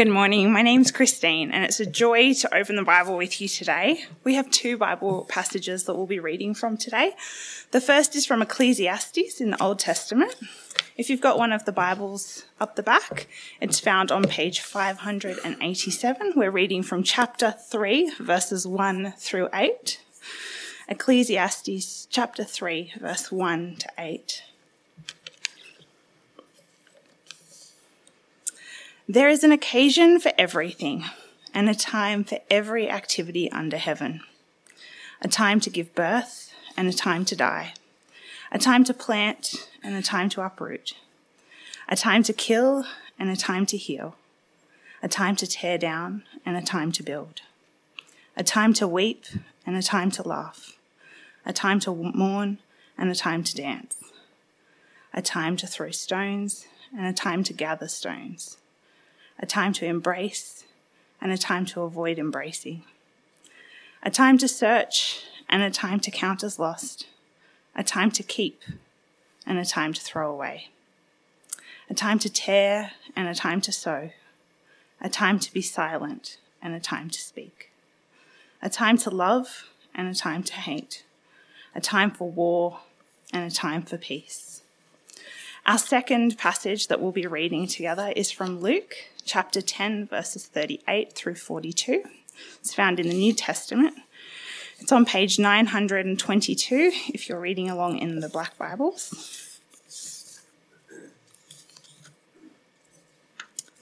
Good morning. My name's Christine, and it's a joy to open the Bible with you today. We have two Bible passages that we'll be reading from today. The first is from Ecclesiastes in the Old Testament. If you've got one of the Bibles up the back, it's found on page 587. We're reading from chapter 3, verses 1 through 8. Ecclesiastes chapter 3, verse 1 to 8. There is an occasion for everything, and a time for every activity under heaven. A time to give birth, and a time to die. A time to plant, and a time to uproot. A time to kill, and a time to heal. A time to tear down, and a time to build. A time to weep, and a time to laugh. A time to mourn, and a time to dance. A time to throw stones, and a time to gather stones a time to embrace, and a time to avoid embracing, a time to search, and a time to count as lost, a time to keep, and a time to throw away, a time to tear, and a time to sow, a time to be silent, and a time to speak, a time to love, and a time to hate, a time for war, and a time for peace. Our second passage that we'll be reading together is from Luke chapter 10, verses 38 through 42. It's found in the New Testament. It's on page 922 if you're reading along in the Black Bibles.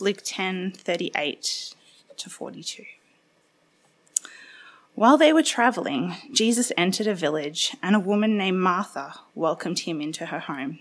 Luke 10, 38 to 42. While they were traveling, Jesus entered a village, and a woman named Martha welcomed him into her home.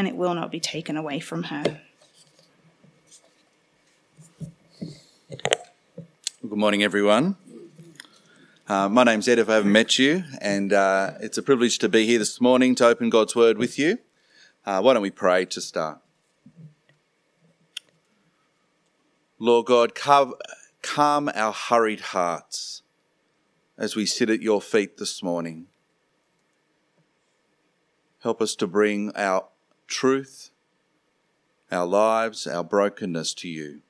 and it will not be taken away from her. Good morning, everyone. Uh, my name's Ed, if I haven't met you, and uh, it's a privilege to be here this morning to open God's Word with you. Uh, why don't we pray to start? Lord God, calm our hurried hearts as we sit at your feet this morning. Help us to bring our truth, our lives, our brokenness to you.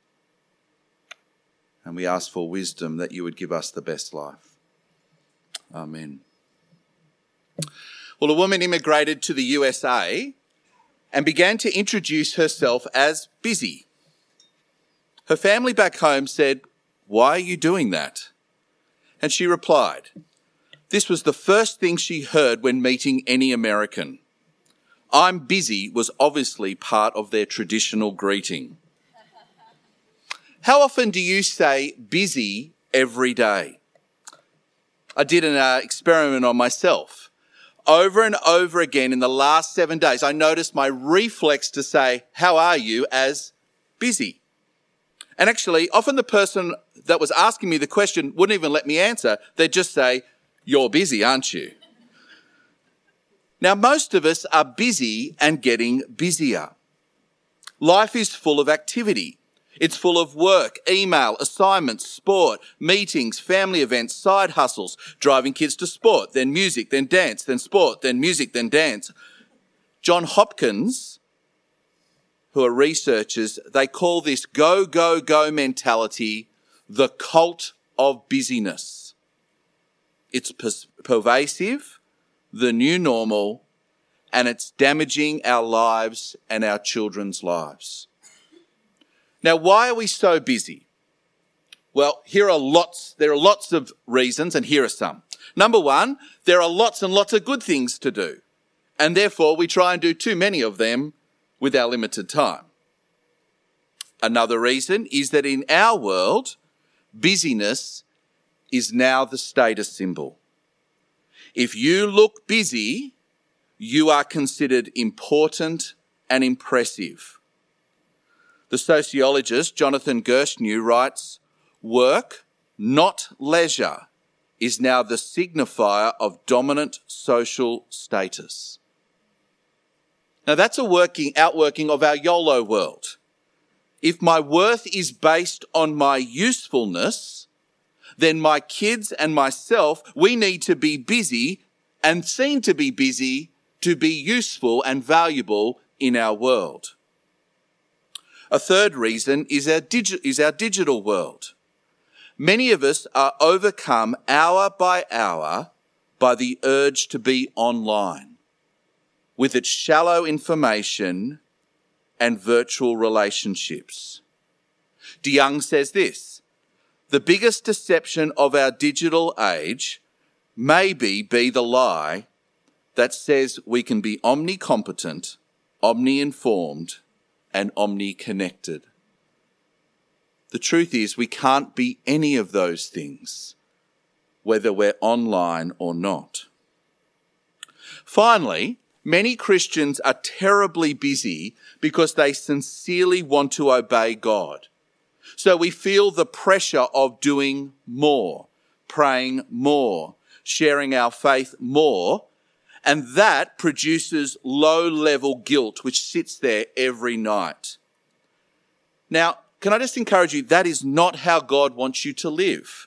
And we ask for wisdom that you would give us the best life. Amen. Well, a woman immigrated to the USA and began to introduce herself as busy. Her family back home said, Why are you doing that? And she replied, This was the first thing she heard when meeting any American. I'm busy was obviously part of their traditional greeting. How often do you say busy every day? I did an uh, experiment on myself. Over and over again in the last seven days, I noticed my reflex to say, how are you as busy? And actually, often the person that was asking me the question wouldn't even let me answer. They'd just say, you're busy, aren't you? Now, most of us are busy and getting busier. Life is full of activity. It's full of work, email, assignments, sport, meetings, family events, side hustles, driving kids to sport, then music, then dance, then sport, then music, then dance. John Hopkins, who are researchers, they call this go, go, go mentality the cult of busyness. It's pervasive the new normal and it's damaging our lives and our children's lives. Now, why are we so busy? Well, here are lots, there are lots of reasons and here are some. Number one, there are lots and lots of good things to do. And therefore we try and do too many of them with our limited time. Another reason is that in our world, busyness is now the status symbol. If you look busy, you are considered important and impressive. The sociologist Jonathan Gershuny writes, work, not leisure, is now the signifier of dominant social status. Now that's a working, outworking of our YOLO world. If my worth is based on my usefulness, then my kids and myself, we need to be busy and seem to be busy to be useful and valuable in our world. A third reason is our, digi- is our digital world. Many of us are overcome hour by hour by the urge to be online with its shallow information and virtual relationships. De DeYoung says this, the biggest deception of our digital age maybe be the lie that says we can be omnicompetent, omni-informed, and omni-connected. The truth is we can't be any of those things, whether we're online or not. Finally, many Christians are terribly busy because they sincerely want to obey God. So we feel the pressure of doing more, praying more, sharing our faith more, and that produces low level guilt, which sits there every night. Now, can I just encourage you, that is not how God wants you to live.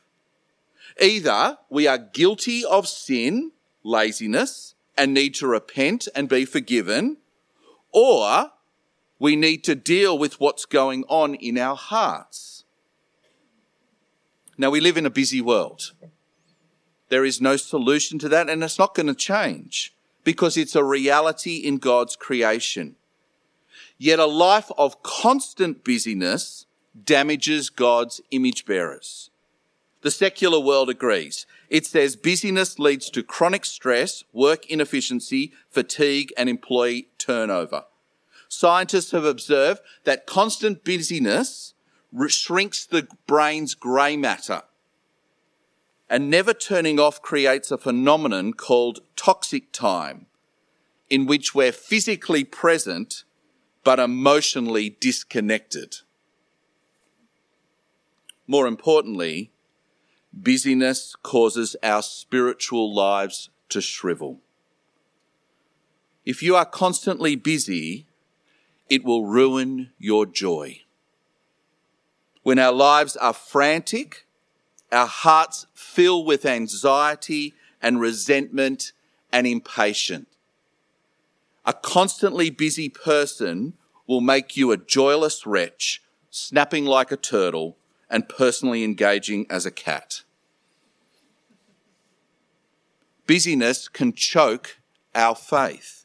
Either we are guilty of sin, laziness, and need to repent and be forgiven, or we need to deal with what's going on in our hearts. Now, we live in a busy world. There is no solution to that, and it's not going to change because it's a reality in God's creation. Yet a life of constant busyness damages God's image bearers. The secular world agrees. It says busyness leads to chronic stress, work inefficiency, fatigue, and employee turnover. Scientists have observed that constant busyness shrinks the brain's grey matter and never turning off creates a phenomenon called toxic time, in which we're physically present but emotionally disconnected. More importantly, busyness causes our spiritual lives to shrivel. If you are constantly busy, it will ruin your joy. When our lives are frantic, our hearts fill with anxiety and resentment and impatience. A constantly busy person will make you a joyless wretch, snapping like a turtle and personally engaging as a cat. Busyness can choke our faith.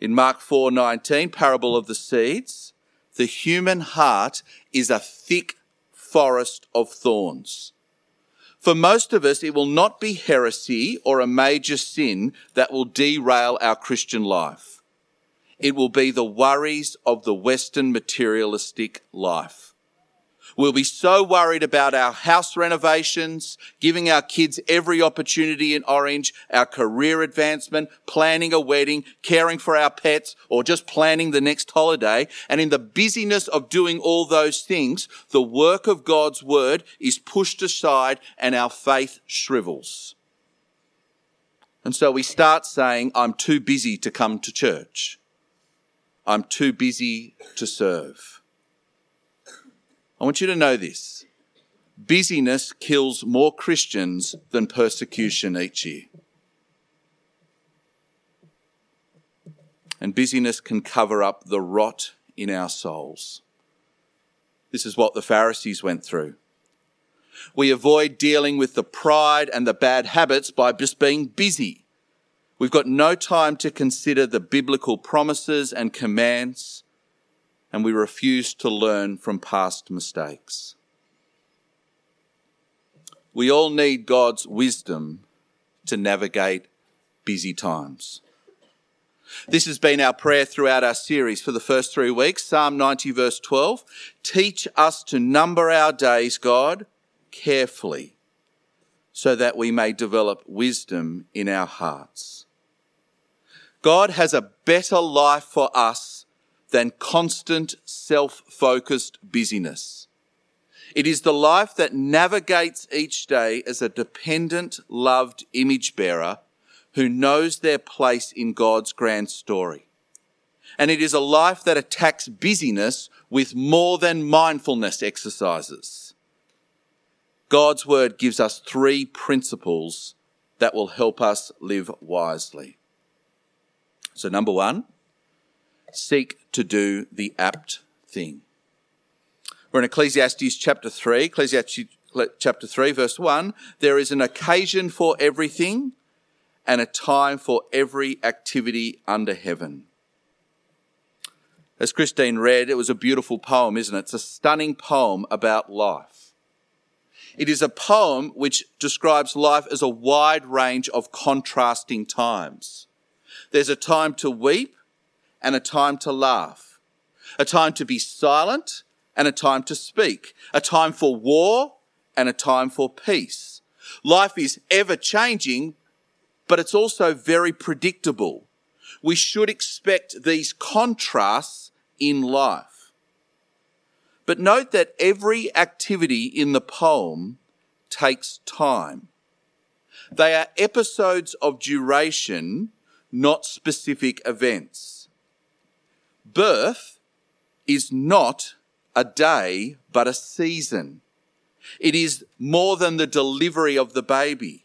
In Mark 4:19, parable of the seeds, the human heart is a thick forest of thorns. For most of us, it will not be heresy or a major sin that will derail our Christian life. It will be the worries of the Western materialistic life. We'll be so worried about our house renovations, giving our kids every opportunity in Orange, our career advancement, planning a wedding, caring for our pets, or just planning the next holiday. And in the busyness of doing all those things, the work of God's word is pushed aside and our faith shrivels. And so we start saying, I'm too busy to come to church. I'm too busy to serve. I want you to know this. Busyness kills more Christians than persecution each year. And busyness can cover up the rot in our souls. This is what the Pharisees went through. We avoid dealing with the pride and the bad habits by just being busy. We've got no time to consider the biblical promises and commands and we refuse to learn from past mistakes. We all need God's wisdom to navigate busy times. This has been our prayer throughout our series for the first three weeks. Psalm 90 verse 12. Teach us to number our days, God, carefully so that we may develop wisdom in our hearts. God has a better life for us than constant self focused busyness. It is the life that navigates each day as a dependent, loved image bearer who knows their place in God's grand story. And it is a life that attacks busyness with more than mindfulness exercises. God's word gives us three principles that will help us live wisely. So, number one, seek to do the apt thing. We're in Ecclesiastes chapter 3, Ecclesiastes chapter 3, verse 1. There is an occasion for everything and a time for every activity under heaven. As Christine read, it was a beautiful poem, isn't it? It's a stunning poem about life. It is a poem which describes life as a wide range of contrasting times. There's a time to weep and a time to laugh, a time to be silent and a time to speak, a time for war and a time for peace. Life is ever changing, but it's also very predictable. We should expect these contrasts in life. But note that every activity in the poem takes time. They are episodes of duration, not specific events. Birth is not a day, but a season. It is more than the delivery of the baby.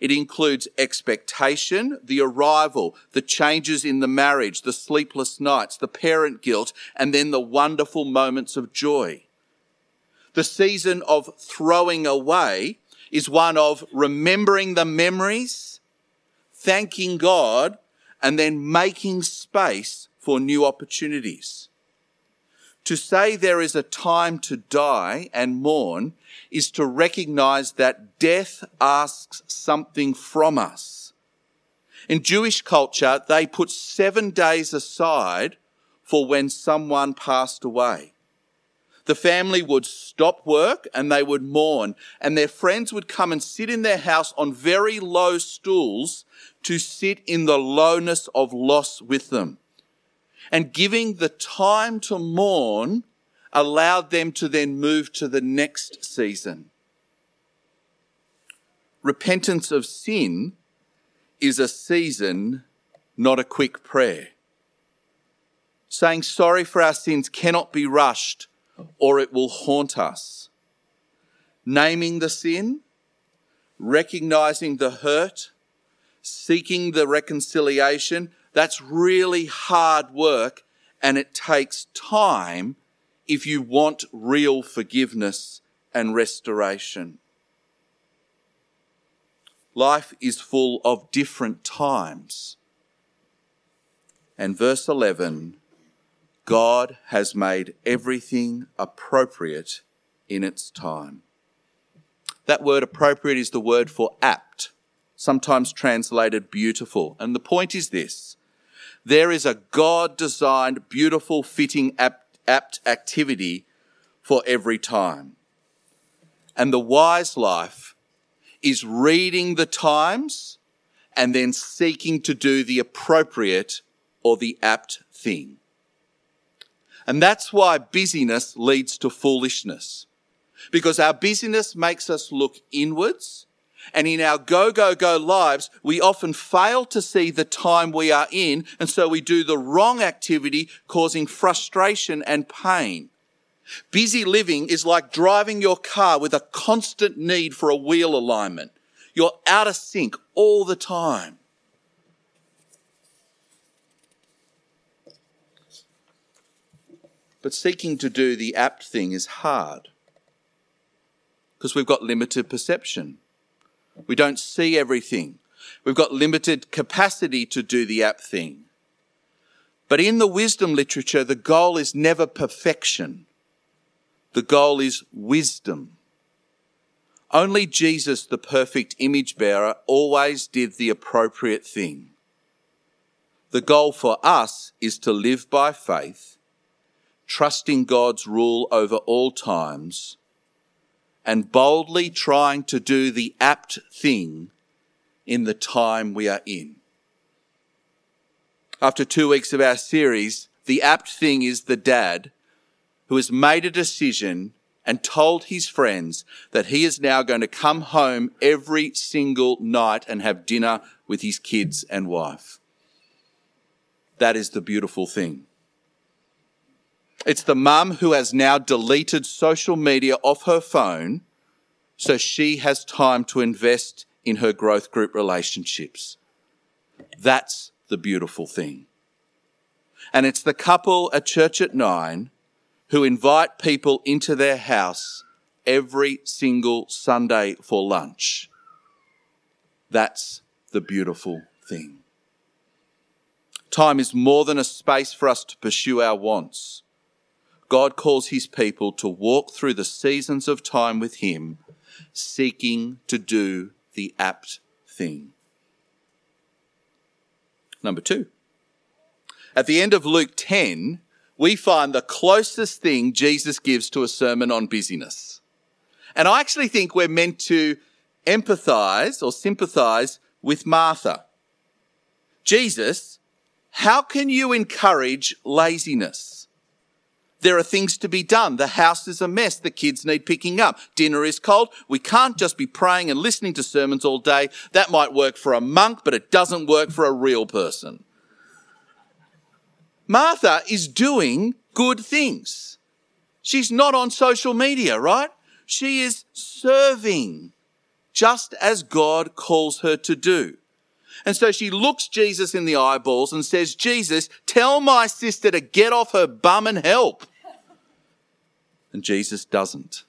It includes expectation, the arrival, the changes in the marriage, the sleepless nights, the parent guilt, and then the wonderful moments of joy. The season of throwing away is one of remembering the memories, thanking God, and then making space for new opportunities. To say there is a time to die and mourn is to recognize that death asks something from us. In Jewish culture, they put seven days aside for when someone passed away. The family would stop work and they would mourn, and their friends would come and sit in their house on very low stools to sit in the lowness of loss with them. And giving the time to mourn allowed them to then move to the next season. Repentance of sin is a season, not a quick prayer. Saying sorry for our sins cannot be rushed or it will haunt us. Naming the sin, recognizing the hurt, seeking the reconciliation, that's really hard work and it takes time if you want real forgiveness and restoration. Life is full of different times. And verse 11 God has made everything appropriate in its time. That word appropriate is the word for apt, sometimes translated beautiful. And the point is this there is a God designed, beautiful, fitting, apt, apt activity for every time. And the wise life is reading the times and then seeking to do the appropriate or the apt thing. And that's why busyness leads to foolishness. Because our busyness makes us look inwards and in our go, go, go lives, we often fail to see the time we are in. And so we do the wrong activity, causing frustration and pain. Busy living is like driving your car with a constant need for a wheel alignment. You're out of sync all the time. But seeking to do the apt thing is hard because we've got limited perception. We don't see everything. We've got limited capacity to do the apt thing. But in the wisdom literature, the goal is never perfection. The goal is wisdom. Only Jesus, the perfect image bearer, always did the appropriate thing. The goal for us is to live by faith, trusting God's rule over all times and boldly trying to do the apt thing in the time we are in. After two weeks of our series, The apt thing is the dad who has made a decision and told his friends that he is now going to come home every single night and have dinner with his kids and wife. That is the beautiful thing. It's the mum who has now deleted social media off her phone so she has time to invest in her growth group relationships. That's the beautiful thing. And it's the couple at church at nine who invite people into their house every single Sunday for lunch. That's the beautiful thing. Time is more than a space for us to pursue our wants. God calls his people to walk through the seasons of time with him, seeking to do the apt thing. Number two. At the end of Luke 10, we find the closest thing Jesus gives to a sermon on busyness. And I actually think we're meant to empathize or sympathize with Martha. Jesus, how can you encourage laziness? There are things to be done. The house is a mess. The kids need picking up. Dinner is cold. We can't just be praying and listening to sermons all day. That might work for a monk, but it doesn't work for a real person. Martha is doing good things. She's not on social media, right? She is serving just as God calls her to do. And so she looks Jesus in the eyeballs and says, Jesus, tell my sister to get off her bum and help. And Jesus doesn't.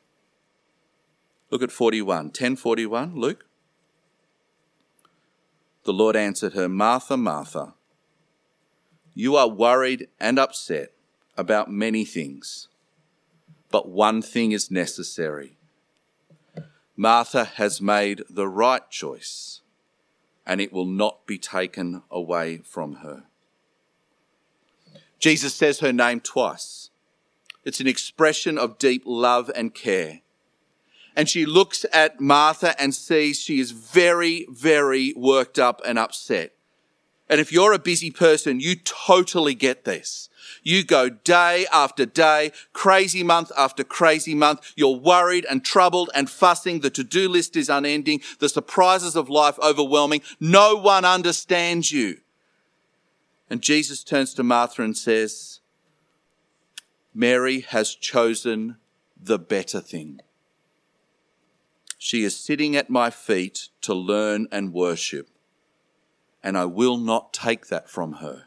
Look at 41, 1041, Luke. The Lord answered her, Martha, Martha, you are worried and upset about many things, but one thing is necessary. Martha has made the right choice, and it will not be taken away from her. Jesus says her name twice. It's an expression of deep love and care. And she looks at Martha and sees she is very, very worked up and upset. And if you're a busy person, you totally get this. You go day after day, crazy month after crazy month. You're worried and troubled and fussing. The to-do list is unending. The surprises of life overwhelming. No one understands you. And Jesus turns to Martha and says, Mary has chosen the better thing. She is sitting at my feet to learn and worship and I will not take that from her.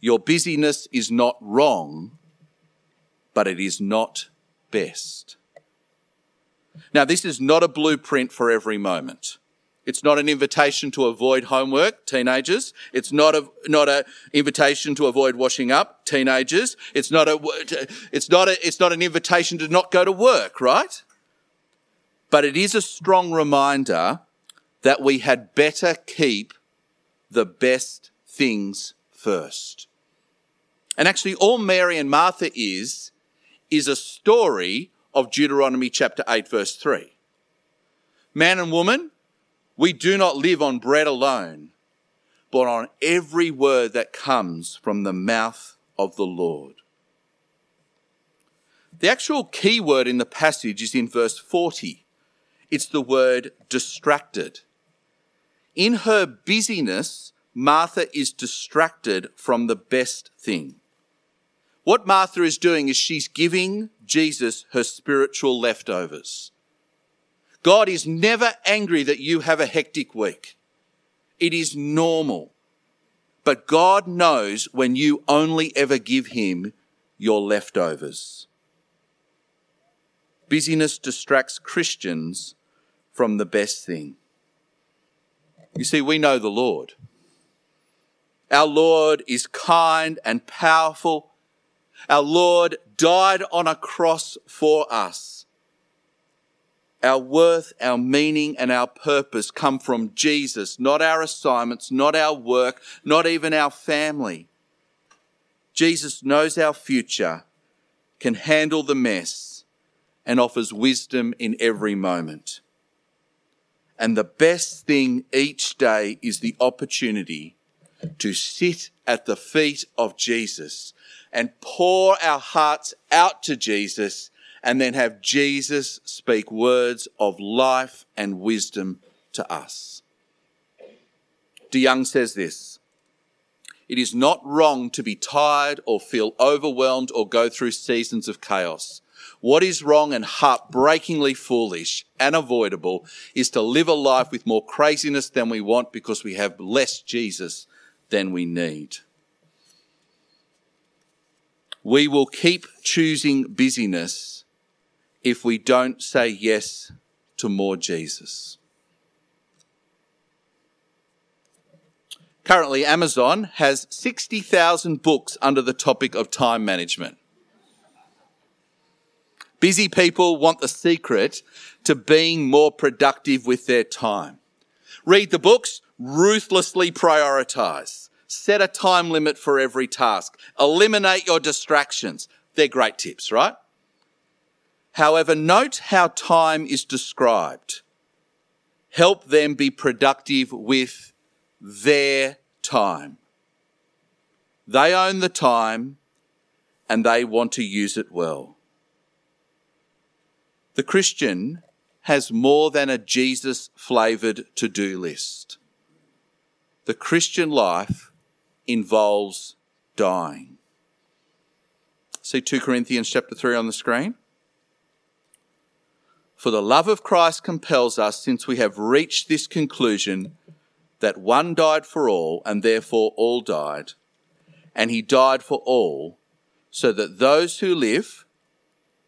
Your busyness is not wrong, but it is not best. Now, this is not a blueprint for every moment. It's not an invitation to avoid homework, teenagers. It's not a not an invitation to avoid washing up, teenagers. It's not a it's not a it's not an invitation to not go to work, right? But it is a strong reminder that we had better keep the best things first. And actually, all Mary and Martha is, is a story of Deuteronomy chapter 8, verse 3. Man and woman, we do not live on bread alone, but on every word that comes from the mouth of the Lord. The actual key word in the passage is in verse 40. It's the word distracted. In her busyness, Martha is distracted from the best thing. What Martha is doing is she's giving Jesus her spiritual leftovers. God is never angry that you have a hectic week. It is normal. But God knows when you only ever give Him your leftovers. Busyness distracts Christians from the best thing. You see, we know the Lord. Our Lord is kind and powerful. Our Lord died on a cross for us. Our worth, our meaning, and our purpose come from Jesus, not our assignments, not our work, not even our family. Jesus knows our future, can handle the mess, and offers wisdom in every moment. And the best thing each day is the opportunity to sit at the feet of Jesus and pour our hearts out to Jesus and then have Jesus speak words of life and wisdom to us. DeYoung says this It is not wrong to be tired or feel overwhelmed or go through seasons of chaos. What is wrong and heartbreakingly foolish and avoidable is to live a life with more craziness than we want because we have less Jesus than we need. We will keep choosing busyness if we don't say yes to more Jesus. Currently, Amazon has 60,000 books under the topic of time management. Busy people want the secret to being more productive with their time. Read the books, ruthlessly prioritize. Set a time limit for every task. Eliminate your distractions. They're great tips, right? However, note how time is described. Help them be productive with their time. They own the time and they want to use it well. The Christian has more than a Jesus flavored to do list. The Christian life involves dying. See 2 Corinthians chapter 3 on the screen. For the love of Christ compels us, since we have reached this conclusion, that one died for all, and therefore all died, and he died for all, so that those who live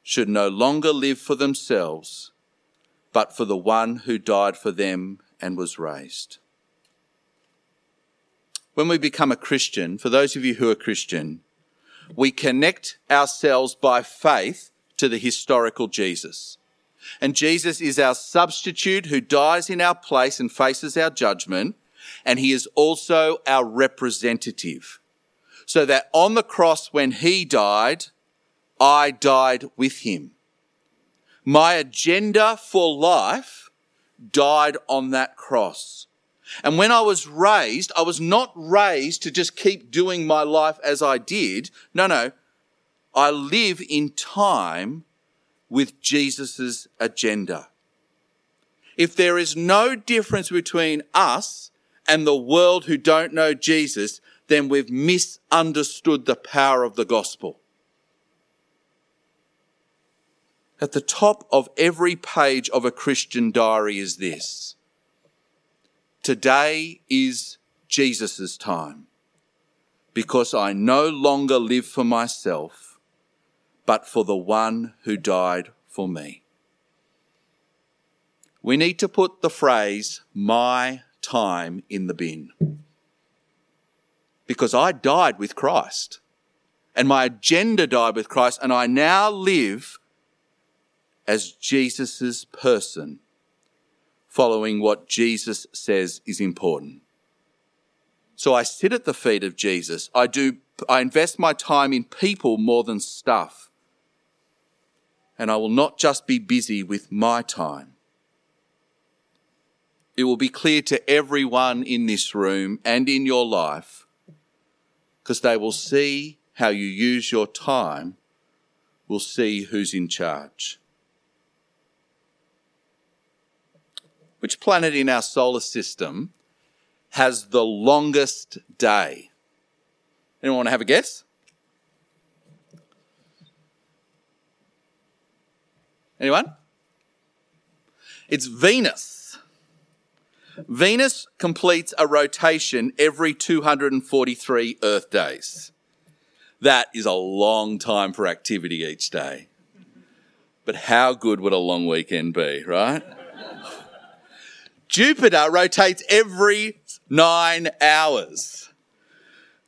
should no longer live for themselves, but for the one who died for them and was raised. When we become a Christian, for those of you who are Christian, we connect ourselves by faith to the historical Jesus. And Jesus is our substitute who dies in our place and faces our judgment. And he is also our representative. So that on the cross, when he died, I died with him. My agenda for life died on that cross. And when I was raised, I was not raised to just keep doing my life as I did. No, no. I live in time with Jesus' agenda. If there is no difference between us and the world who don't know Jesus, then we've misunderstood the power of the gospel. At the top of every page of a Christian diary is this. Today is Jesus' time because I no longer live for myself, but for the one who died for me. We need to put the phrase, my time, in the bin. Because I died with Christ and my agenda died with Christ, and I now live as Jesus' person, following what Jesus says is important. So I sit at the feet of Jesus. I do, I invest my time in people more than stuff. And I will not just be busy with my time. It will be clear to everyone in this room and in your life because they will see how you use your time, will see who's in charge. Which planet in our solar system has the longest day? Anyone want to have a guess? Anyone? It's Venus. Venus completes a rotation every 243 Earth days. That is a long time for activity each day. But how good would a long weekend be, right? Jupiter rotates every nine hours.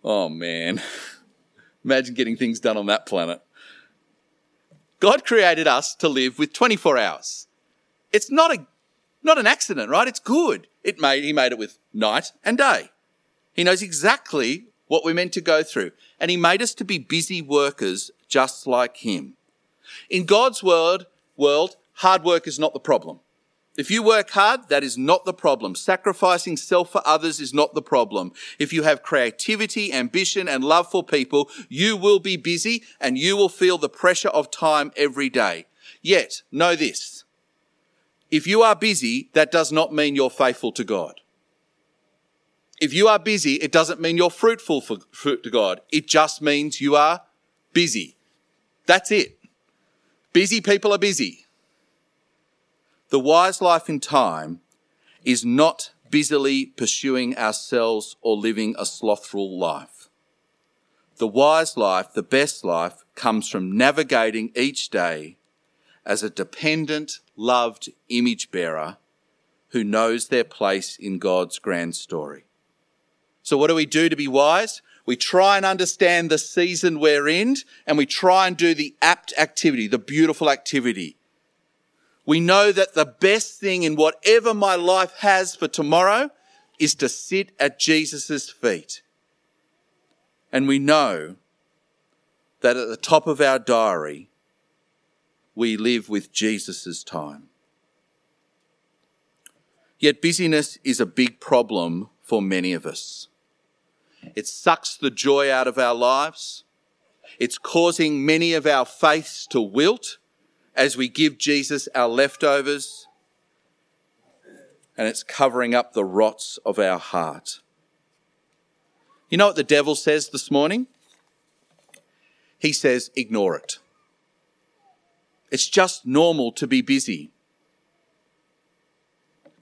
Oh man. Imagine getting things done on that planet. God created us to live with 24 hours. It's not a, not an accident, right? It's good. It made, he made it with night and day. He knows exactly what we're meant to go through. And he made us to be busy workers just like him. In God's world, world, hard work is not the problem. If you work hard, that is not the problem. Sacrificing self for others is not the problem. If you have creativity, ambition, and love for people, you will be busy and you will feel the pressure of time every day. Yet, know this. If you are busy, that does not mean you're faithful to God. If you are busy, it doesn't mean you're fruitful for to God. It just means you are busy. That's it. Busy people are busy. The wise life in time is not busily pursuing ourselves or living a slothful life. The wise life, the best life, comes from navigating each day as a dependent, loved image bearer who knows their place in God's grand story. So, what do we do to be wise? We try and understand the season we're in and we try and do the apt activity, the beautiful activity we know that the best thing in whatever my life has for tomorrow is to sit at Jesus' feet. And we know that at the top of our diary, we live with Jesus' time. Yet busyness is a big problem for many of us. It sucks the joy out of our lives. It's causing many of our faiths to wilt as we give Jesus our leftovers, and it's covering up the rots of our heart. You know what the devil says this morning? He says, ignore it. It's just normal to be busy.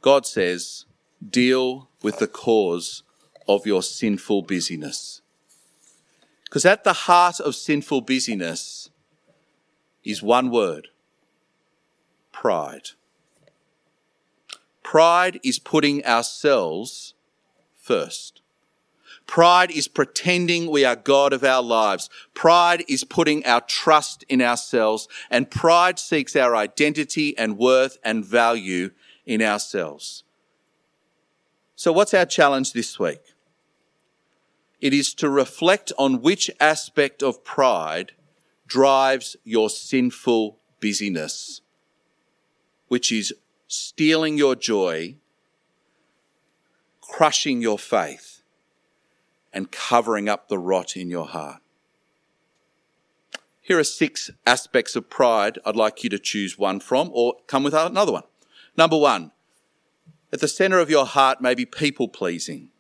God says, deal with the cause of your sinful busyness. Because at the heart of sinful busyness is one word pride. Pride is putting ourselves first. Pride is pretending we are God of our lives. Pride is putting our trust in ourselves and pride seeks our identity and worth and value in ourselves. So what's our challenge this week? It is to reflect on which aspect of pride drives your sinful busyness which is stealing your joy, crushing your faith, and covering up the rot in your heart. Here are six aspects of pride I'd like you to choose one from or come with another one. Number one, at the center of your heart may be people pleasing.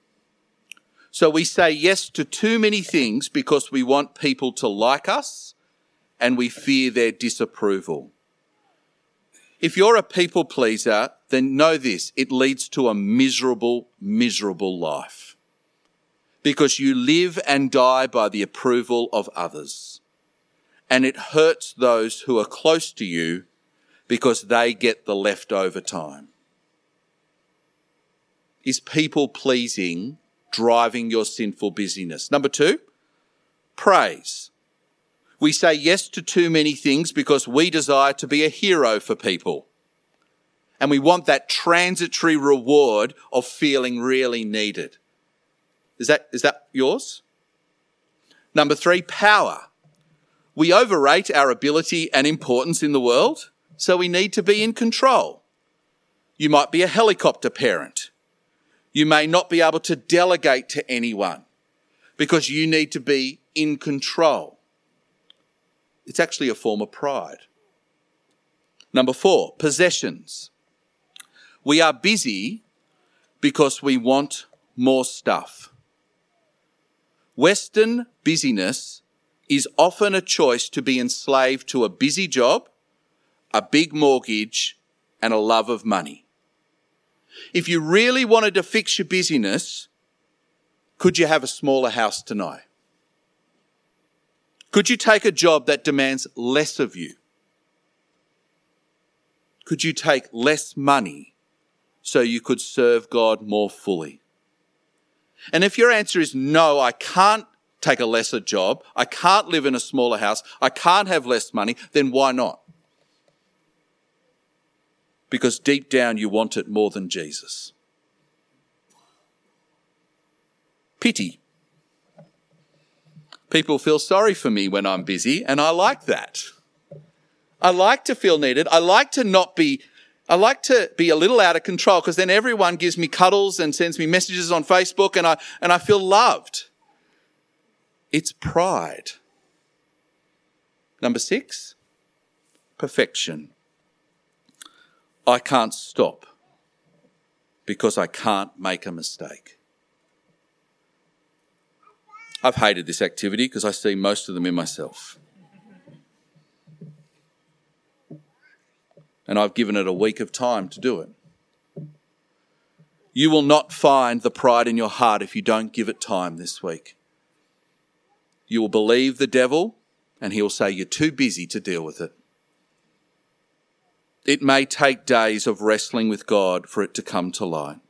So we say yes to too many things because we want people to like us and we fear their disapproval. If you're a people pleaser, then know this it leads to a miserable, miserable life. Because you live and die by the approval of others. And it hurts those who are close to you because they get the leftover time. Is people pleasing driving your sinful busyness? Number two, praise. We say yes to too many things because we desire to be a hero for people. And we want that transitory reward of feeling really needed. Is that, is that yours? Number three, power. We overrate our ability and importance in the world, so we need to be in control. You might be a helicopter parent. You may not be able to delegate to anyone because you need to be in control. It's actually a form of pride. Number four, possessions. We are busy because we want more stuff. Western busyness is often a choice to be enslaved to a busy job, a big mortgage, and a love of money. If you really wanted to fix your busyness, could you have a smaller house tonight? Could you take a job that demands less of you? Could you take less money so you could serve God more fully? And if your answer is no, I can't take a lesser job, I can't live in a smaller house, I can't have less money, then why not? Because deep down you want it more than Jesus. Pity. People feel sorry for me when I'm busy, and I like that. I like to feel needed. I like to not be I like to be a little out of control because then everyone gives me cuddles and sends me messages on Facebook and I, and I feel loved. It's pride. Number six, perfection. I can't stop because I can't make a mistake. I've hated this activity because I see most of them in myself. and I've given it a week of time to do it. You will not find the pride in your heart if you don't give it time this week. You will believe the devil, and he will say you're too busy to deal with it. It may take days of wrestling with God for it to come to light.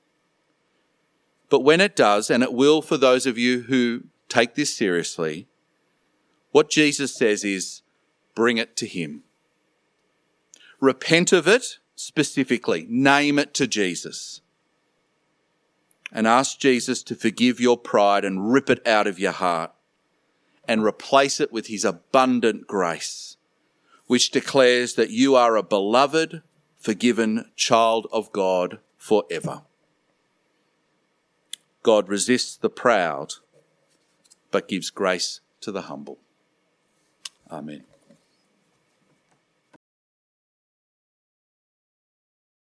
But when it does, and it will for those of you who take this seriously, what Jesus says is bring it to Him. Repent of it specifically. Name it to Jesus. And ask Jesus to forgive your pride and rip it out of your heart and replace it with his abundant grace, which declares that you are a beloved, forgiven child of God forever. God resists the proud, but gives grace to the humble. Amen.